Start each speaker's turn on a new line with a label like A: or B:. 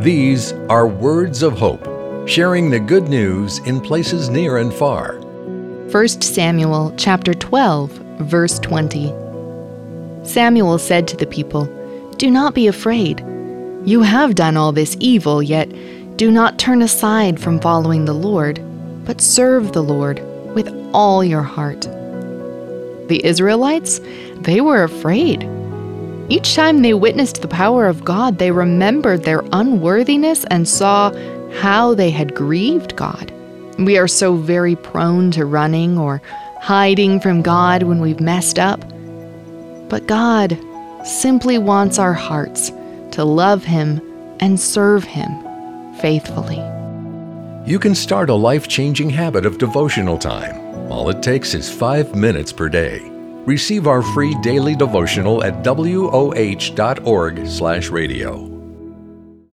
A: These are words of hope, sharing the good news in places near and far.
B: 1 Samuel chapter 12, verse 20. Samuel said to the people, Do not be afraid. You have done all this evil, yet do not turn aside from following the Lord, but serve the Lord with all your heart. The Israelites, they were afraid. Each time they witnessed the power of God, they remembered their unworthiness and saw how they had grieved God. We are so very prone to running or hiding from God when we've messed up. But God simply wants our hearts to love Him and serve Him faithfully.
A: You can start a life changing habit of devotional time. All it takes is five minutes per day. Receive our free daily devotional at woh.org/radio.